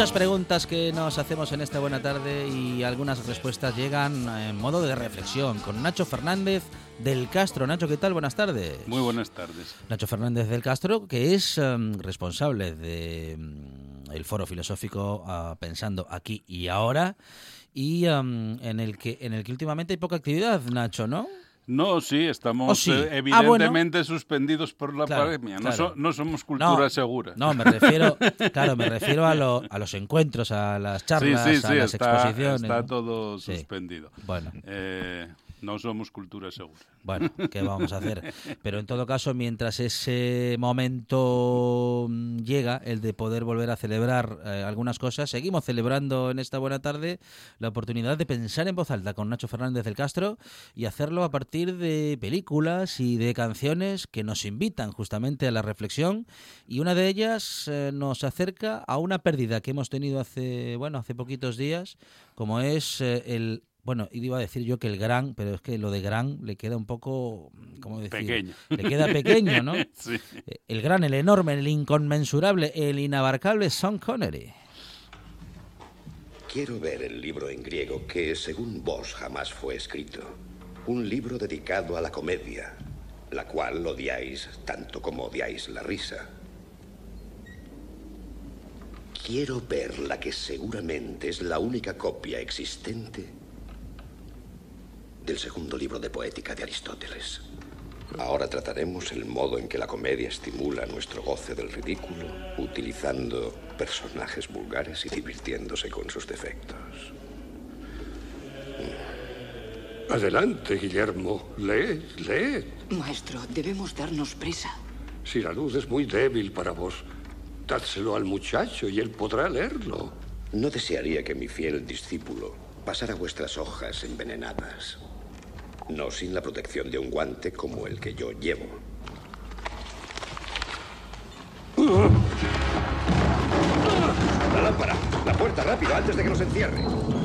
Muchas preguntas que nos hacemos en esta buena tarde y algunas respuestas llegan en modo de reflexión con Nacho Fernández del Castro. Nacho, ¿qué tal? Buenas tardes. Muy buenas tardes. Nacho Fernández del Castro, que es em, responsable de em, el Foro Filosófico ah, Pensando aquí y ahora y em, en el que en el que últimamente hay poca actividad, Nacho, ¿no? No, sí, estamos Oh, sí. eh, Ah, bueno. evidentemente suspendidos por la Claro, pandemia. No, claro. so- no somos cultura No, segura. No, me refiero, claro, me refiero a, lo- a los encuentros, a las charlas, sí, a las está, exposiciones. está ¿no? todo suspendido. Bueno, Eh, no somos cultura segura. Bueno, ¿qué vamos a hacer? Pero en todo caso, mientras ese momento mm, llega, el de poder volver a celebrar eh, algunas cosas, seguimos celebrando en esta buena tarde la oportunidad de pensar en voz alta con Nacho Fernández del Castro y hacerlo a partir de películas y de canciones que nos invitan justamente a la reflexión y una de ellas eh, nos acerca a una pérdida que hemos tenido hace, bueno, hace poquitos días, como es eh, el bueno, iba a decir yo que el gran, pero es que lo de gran le queda un poco, ¿cómo decir? Pequeño. Le queda pequeño, ¿no? Sí. Eh, El gran, el enorme, el inconmensurable, el inabarcable Sean Connery. Quiero ver el libro en griego que, según vos, jamás fue escrito. Un libro dedicado a la comedia, la cual odiáis tanto como odiáis la risa. Quiero ver la que seguramente es la única copia existente del segundo libro de poética de Aristóteles. Ahora trataremos el modo en que la comedia estimula nuestro goce del ridículo, utilizando personajes vulgares y divirtiéndose con sus defectos. Adelante, Guillermo. Lee, lee. Maestro, debemos darnos prisa. Si la luz es muy débil para vos, dádselo al muchacho y él podrá leerlo. No desearía que mi fiel discípulo pasara vuestras hojas envenenadas, no sin la protección de un guante como el que yo llevo. La lámpara, la puerta, rápido, antes de que nos encierre.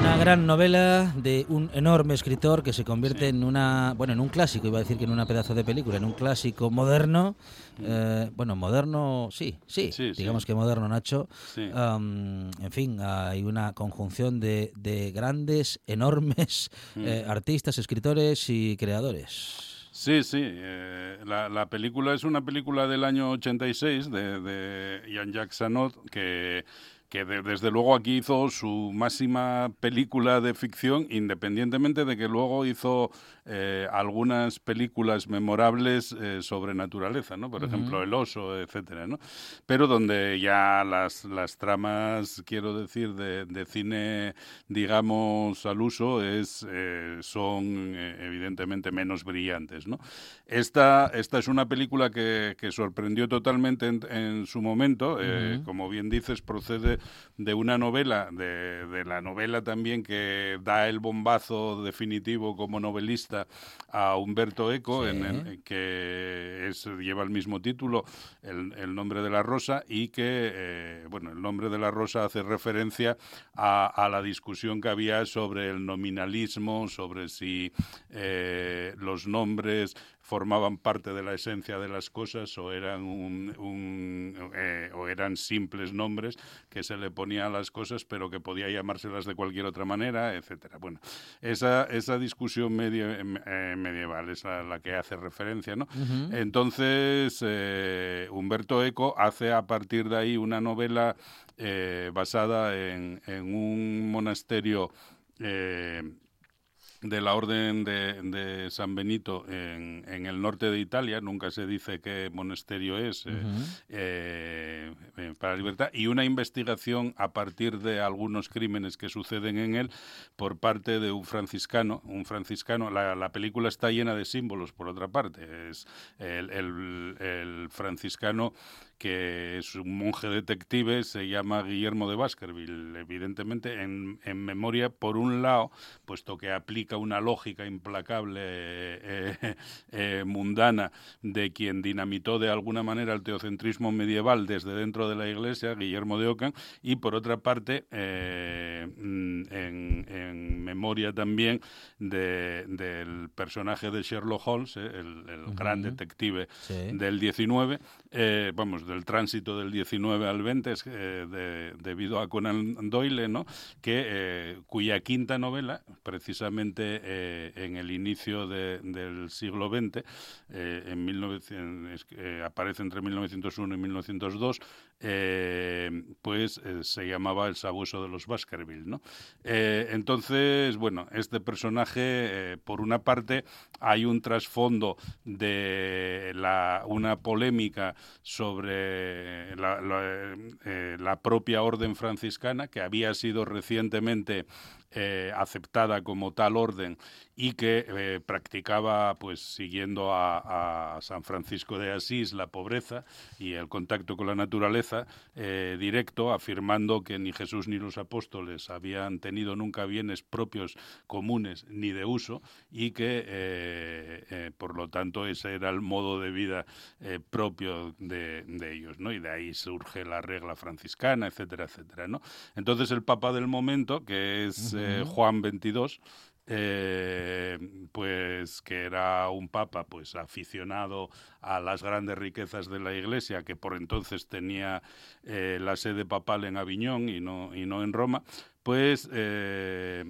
Una gran novela de un enorme escritor que se convierte en una, bueno, en un clásico, iba a decir que en una pedazo de película, en un clásico moderno, eh, bueno, moderno, sí, sí, digamos que moderno, Nacho. Am, en fin, hay una conjunción de, de grandes, enormes Mm. eh, artistas, escritores y creadores. Sí, sí. eh, la, la película es una película del año 86 de, de Jean-Jacques Sanot que, que de- desde luego aquí hizo su máxima película de ficción, independientemente de que luego hizo eh, algunas películas memorables eh, sobre naturaleza, ¿no? Por ejemplo, El oso, etcétera, ¿no? Pero donde ya las, las tramas, quiero decir, de, de cine, digamos, al uso es, eh, son evidentemente menos brillantes, ¿no? Esta, esta es una película que, que sorprendió totalmente en, en su momento. Como bien dices, procede de una novela, de, de la novela también que da el bombazo definitivo como novelista a Humberto Eco, en, en- que es, lleva el mismo título, el, el nombre de la rosa, y que, eh, bueno, el nombre de la rosa hace referencia a, a la discusión que había sobre el nominalismo, sobre si eh, los nombres formaban parte de la esencia de las cosas o eran un, un, eh, o eran simples nombres que se le ponía a las cosas, pero que podía llamárselas de cualquier otra manera, etcétera. Bueno, esa, esa discusión eh, medieval es a la que hace referencia, ¿no? Entonces, eh, Humberto Eco hace a partir de ahí una novela eh, basada en, en, un monasterio de la Orden de, San Benito en, en, el norte de Italia, nunca se dice qué monasterio es eh, eh, eh, para la libertad, y una investigación a partir de algunos crímenes que suceden en él por parte de un franciscano. Un franciscano, la, la película está llena de símbolos, por otra parte. Es el, el, el franciscano que es un monje detective, se llama Guillermo de Baskerville, evidentemente en, en memoria, por un lado, puesto que aplica una lógica implacable eh, eh, mundana de quien dinamitó de alguna manera el teocentrismo medieval desde dentro de la Iglesia, Guillermo de Ockham, y por otra parte, eh, en, en, memoria también de, del personaje de Sherlock Holmes, el, el uh -huh. gran detective sí. del 19, vamos, del tránsito del 19 al 20 es, eh, de, debido a Conan Doyle, ¿no? que, eh, cuya quinta novela, precisamente eh, en el inicio de, del siglo XX, en 1900, aparece entre 1901 y 1902, pues se llamaba El sabueso de los Baskerville. ¿no? entonces, bueno, este personaje, por una parte, hay un trasfondo de una polémica sobre eh, la, eh, propia orden franciscana, que había sido recientemente eh, aceptada como tal orden y que eh, practicaba, pues siguiendo a, a, San Francisco de Asís, la pobreza y el contacto con la naturaleza eh, directo, afirmando que ni Jesús ni los apóstoles habían tenido nunca bienes propios comunes ni de uso y que, eh, por lo tanto, ese era el modo de vida propio de, de, ellos, ¿no? Y de ahí surge la regla franciscana, etcétera, etcétera, ¿no? Entonces el Papa del momento, que es uh -huh. Juan XXII, eh, pues que era un papa pues aficionado a las grandes riquezas de la Iglesia que por entonces tenía eh, la sede papal en Aviñón y no y no en Roma pues eh,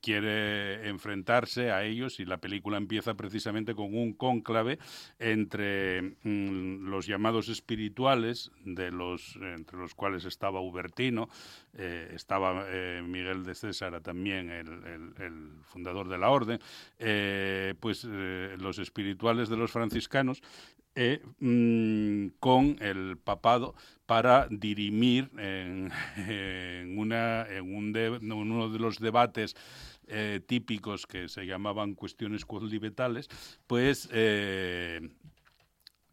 quiere enfrentarse a ellos y la película empieza precisamente con un cónclave entre mm, los llamados espirituales, de los, entre los cuales estaba Hubertino, eh, estaba eh, Miguel de César también, el, el, el, fundador de la orden, pues los espirituales de los franciscanos, eh, mmm, con el papado para dirimir en, una, en, uno de los debates eh, típicos que se llamaban cuestiones cuodlibetales, pues eh,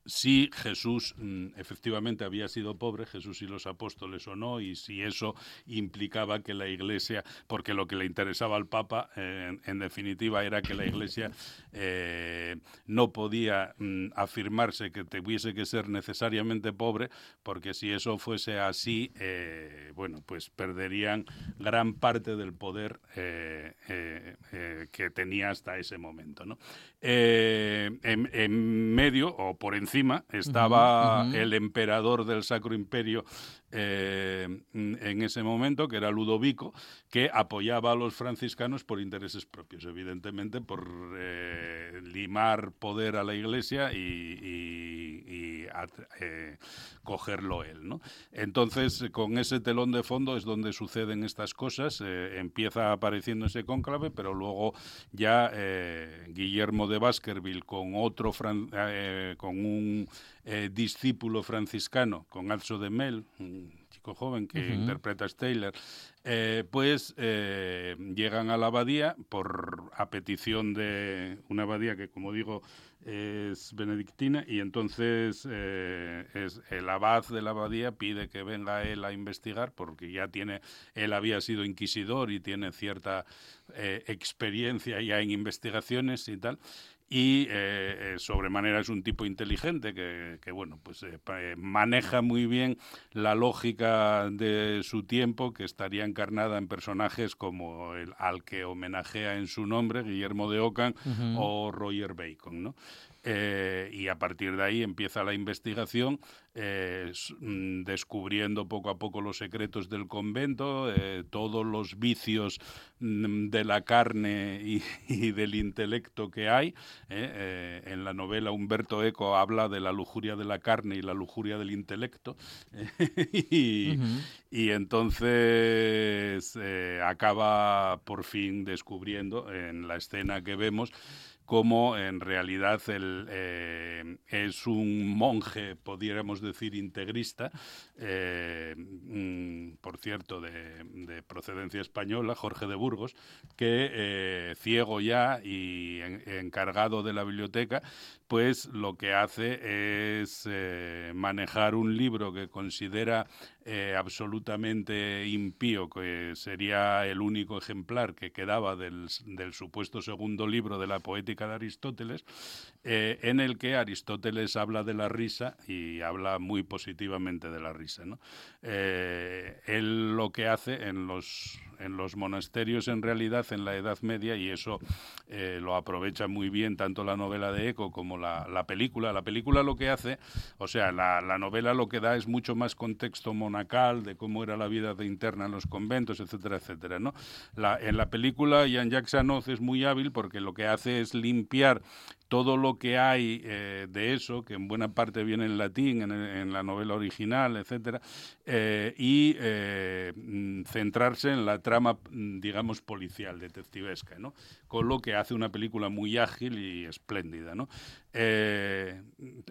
si Jesús mm, efectivamente había sido pobre, Jesús y los apóstoles o no, y si eso implicaba que la Iglesia, porque lo que le interesaba al Papa, eh, en definitiva, era que la Iglesia eh, no podía mm, afirmarse que tuviese que ser necesariamente pobre, porque si eso fuese así, eh, bueno, pues perderían gran parte del poder que tenía hasta ese momento, ¿no? En medio o por encima encima estaba uh -huh, uh -huh. el emperador del Sacro Imperio eh, en ese momento, que era Ludovico, que apoyaba a los franciscanos por intereses propios, evidentemente, por eh, limar poder a la Iglesia y, eh, cogerlo él. ¿no? Entonces, con ese telón de fondo es donde suceden estas cosas, empieza apareciendo ese cónclave, pero luego ya Guillermo de Baskerville con otro, con un discípulo franciscano, con Alzo de Mel, chico joven que uh -huh. interpreta a Taylor, eh, pues eh, llegan a la abadía por a petición de una abadía que, como digo, es benedictina y entonces eh, el abad de la abadía pide que venga él a investigar porque ya tiene él había sido inquisidor y tiene cierta experiencia ya en investigaciones y tal y sobremanera es un tipo inteligente que, que bueno, pues maneja muy bien la lógica de su tiempo, que estaría encarnada en personajes como el al que homenajea en su nombre, Guillermo de uh -huh. o Roger Bacon, ¿no? Eh, y a partir de ahí empieza la investigación eh, mm, descubriendo poco a poco los secretos del convento, eh, todos los vicios mm, de la carne y, del intelecto que hay. en la novela Humberto Eco habla de la lujuria de la carne y la lujuria del intelecto. y, y, entonces acaba por fin descubriendo en la escena que vemos como en realidad él eh, es un monje, pudiéramos decir, integrista, eh, mm, por cierto, de, procedencia española, Jorge de Burgos, que eh, ciego ya y encargado de la biblioteca, pues lo que hace es manejar un libro que considera absolutamente impío, que sería el único ejemplar que quedaba del, supuesto segundo libro de la poética de Aristóteles, eh, en el que Aristóteles habla de la risa y habla muy positivamente de la risa. Eh, él lo que hace en los, en los monasterios, en realidad, en la Edad Media, y eso eh, lo aprovecha muy bien tanto la novela de Eco como la, película. La película lo que hace, o sea, la, novela lo que da es mucho más contexto monacal de cómo era la vida de interna en los conventos, etcétera, etcétera. ¿no? en la película, Jean-Jacques Sanoz es muy hábil porque lo que hace es limpiar todo lo que hay eh, de eso, que en buena parte viene en latín, en, la novela original, etcétera, eh, y eh, mm, centrarse en la trama, mm, digamos, policial, detectivesca, ¿no? Con lo que hace una película muy ágil y espléndida, ¿no?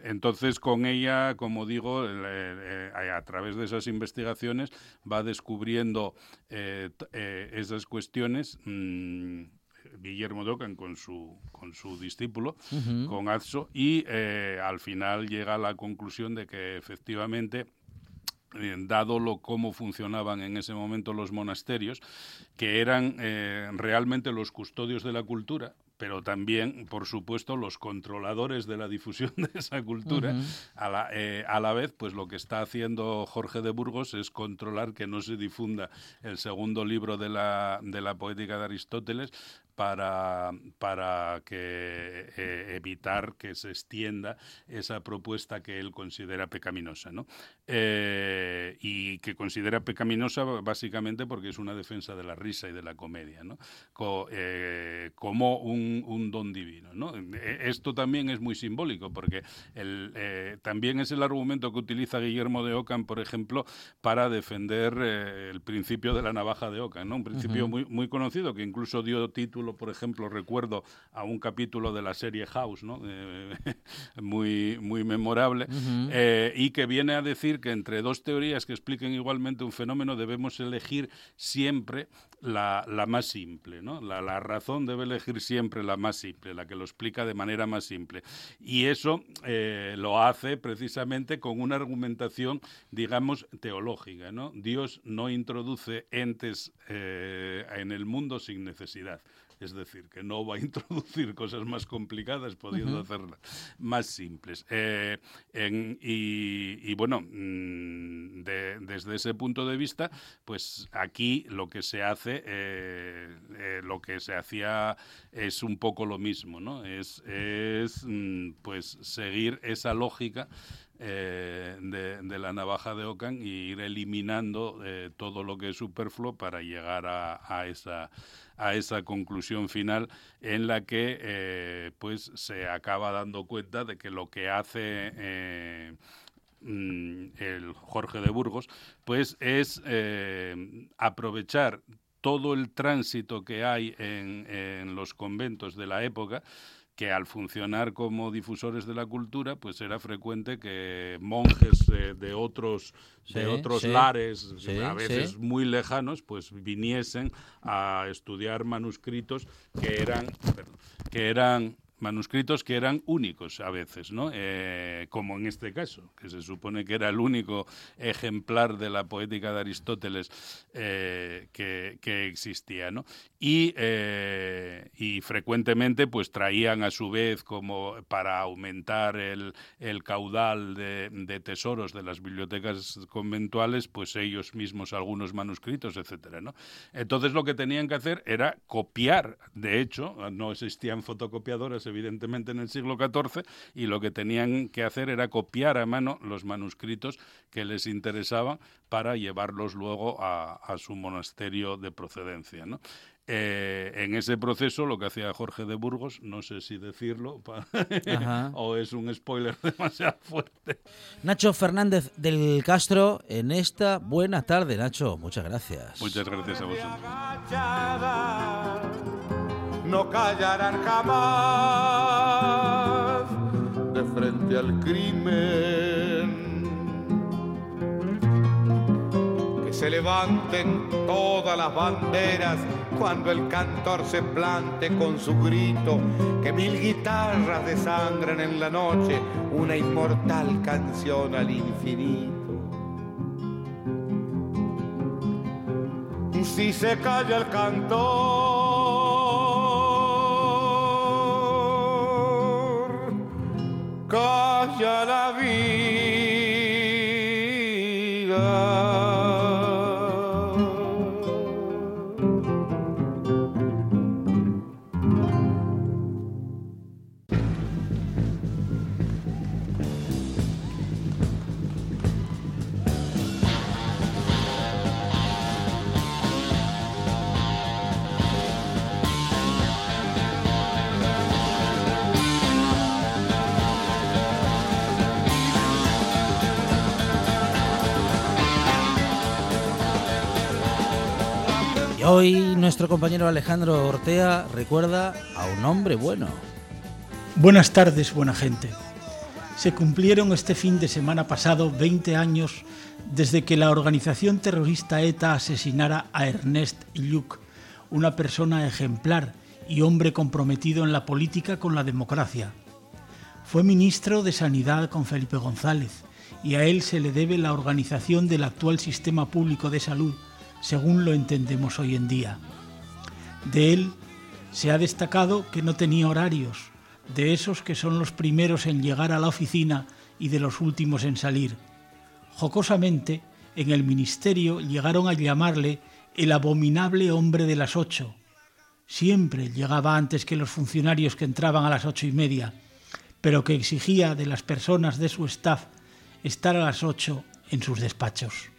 entonces, con ella, como digo, a través de esas investigaciones va descubriendo esas cuestiones. Mm, Guillermo Docan con su, con su discípulo, con Azzo, y eh, al final llega a la conclusión de que efectivamente eh, dado lo cómo funcionaban en ese momento los monasterios, que eran eh, realmente los custodios de la cultura, pero también, por supuesto, los controladores de la difusión de esa cultura. a, la, a, la, vez, pues lo que está haciendo Jorge de Burgos es controlar que no se difunda el segundo libro de la, de la poética de Aristóteles, para, para que, eh, evitar que se extienda esa propuesta que él considera pecaminosa. ¿no? Eh, y que considera pecaminosa básicamente porque es una defensa de la risa y de la comedia, ¿no? Eh, como un, un, don divino. ¿no? Esto también es muy simbólico porque el, también es el argumento que utiliza Guillermo de Ockham, por ejemplo, para defender el principio de la navaja de Ockham, ¿no? un principio muy, muy conocido que incluso dio título por ejemplo, recuerdo a un capítulo de la serie House, ¿no? muy, muy memorable, eh, y que viene a decir que entre dos teorías que expliquen igualmente un fenómeno debemos elegir siempre la, más simple, ¿no? La, razón debe elegir siempre la más simple, la que lo explica de manera más simple. Y eso eh, lo hace precisamente con una argumentación, digamos, teológica, ¿no? Dios no introduce entes eh, en el mundo sin necesidad. Es decir, que no va a introducir cosas más complicadas pudiendo hacerlas más simples. Eh, y, bueno, mm, desde ese punto de vista, pues aquí lo que se hace, eh, eh, lo que se hacía es un poco lo mismo, ¿no? Es, es mm, pues seguir esa lógica de, la navaja de Ocan y ir eliminando todo lo que es superfluo para llegar a esa a esa conclusión final en la que eh, pues se acaba dando cuenta de que lo que hace eh, mm, el Jorge de Burgos pues es eh, aprovechar todo el tránsito que hay en los conventos de la época que al funcionar como difusores de la cultura, pues era frecuente que monjes de otros de otros lares, a veces muy lejanos, pues viniesen a estudiar manuscritos que eran, que eran manuscritos que eran únicos a veces, ¿no? Eh, como en este caso, que se supone que era el único ejemplar de la poética de Aristóteles eh, que, existía, ¿no? Y, eh, y, frecuentemente pues traían a su vez como para aumentar el, caudal de, tesoros de las bibliotecas conventuales, pues ellos mismos algunos manuscritos, etcétera, ¿no? Entonces lo que tenían que hacer era copiar, de hecho, no existían fotocopiadoras evidentemente en el siglo XIV, y lo que tenían que hacer era copiar a mano los manuscritos que les interesaban para llevarlos luego a, a su monasterio de procedencia. ¿no? Eh, en ese proceso lo que hacía Jorge de Burgos, no sé si decirlo o es un spoiler demasiado fuerte. Nacho Fernández del Castro en esta buena tarde, Nacho. Muchas gracias. Muchas gracias a vosotros. No callarán jamás de frente al crimen. Que se levanten todas las banderas cuando el cantor se plante con su grito. Que mil guitarras desangren en la noche una inmortal canción al infinito. si se calla el cantor, la vida. Hoy nuestro compañero Alejandro Ortea recuerda a un hombre bueno. Buenas tardes, buena gente. Se cumplieron este fin de semana pasado 20 años desde que la organización terrorista ETA asesinara a Ernest Lluch, una persona ejemplar y hombre comprometido en la política con la democracia. Fue ministro de Sanidad con Felipe González y a él se le debe la organización del actual sistema público de salud, según lo entendemos hoy en día. De él se ha destacado que no tenía horarios, de esos que son los primeros en llegar a la oficina y de los últimos en salir. Jocosamente, en el ministerio llegaron a llamarle el abominable hombre de las ocho. Siempre llegaba antes que los funcionarios que entraban a las ocho y media, pero que exigía de las personas de su staff estar a las ocho en sus despachos.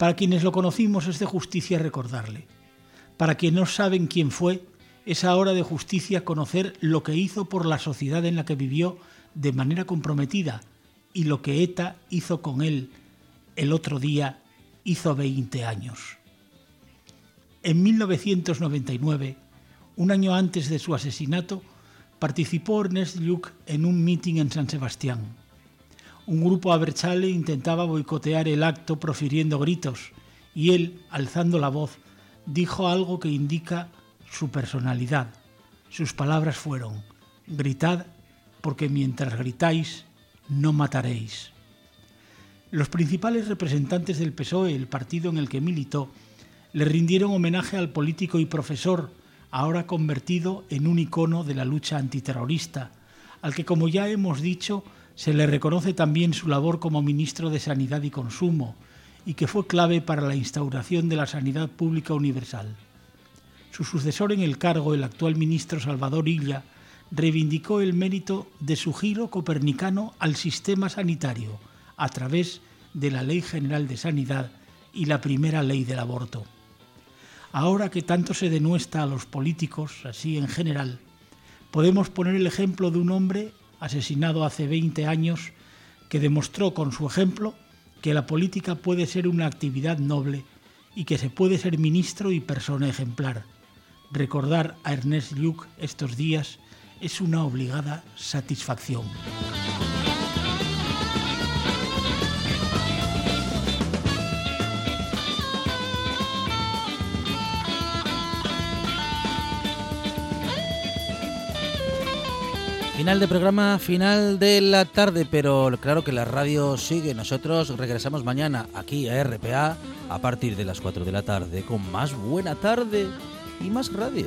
Para quienes lo conocimos es de justicia recordarle. Para quienes no saben quién fue, es ahora de justicia conocer lo que hizo por la sociedad en la que vivió de manera comprometida y lo que ETA hizo con él el otro día hizo 20 años. En 1999, un año antes de su asesinato, participó Ernest Lluch en un mitin en San Sebastián. Un grupo abertzale intentaba boicotear el acto profiriendo gritos y él, alzando la voz, dijo algo que indica su personalidad. Sus palabras fueron, gritad porque mientras gritáis no mataréis. Los principales representantes del PSOE, el partido en el que militó, le rindieron homenaje al político y profesor, ahora convertido en un icono de la lucha antiterrorista, al que, como ya hemos dicho, se le reconoce también su labor como ministro de Sanidad y Consumo, y que fue clave para la instauración de la sanidad pública universal. Su sucesor en el cargo, el actual ministro Salvador Illa, reivindicó el mérito de su giro copernicano al sistema sanitario a través de la Ley General de Sanidad y la primera ley del aborto. Ahora que tanto se denuestra a los políticos, así en general, podemos poner el ejemplo de un hombre asesinado hace 20 años que demostró con su ejemplo que la política puede ser una actividad noble y que se puede ser ministro y persona ejemplar. Recordar a Ernest Lluch estos días es una obligada satisfacción. Final de programa, final de la tarde, pero claro que la radio sigue. Nosotros regresamos mañana aquí a RPA a partir de las 4 de la tarde con más buena tarde y más radio.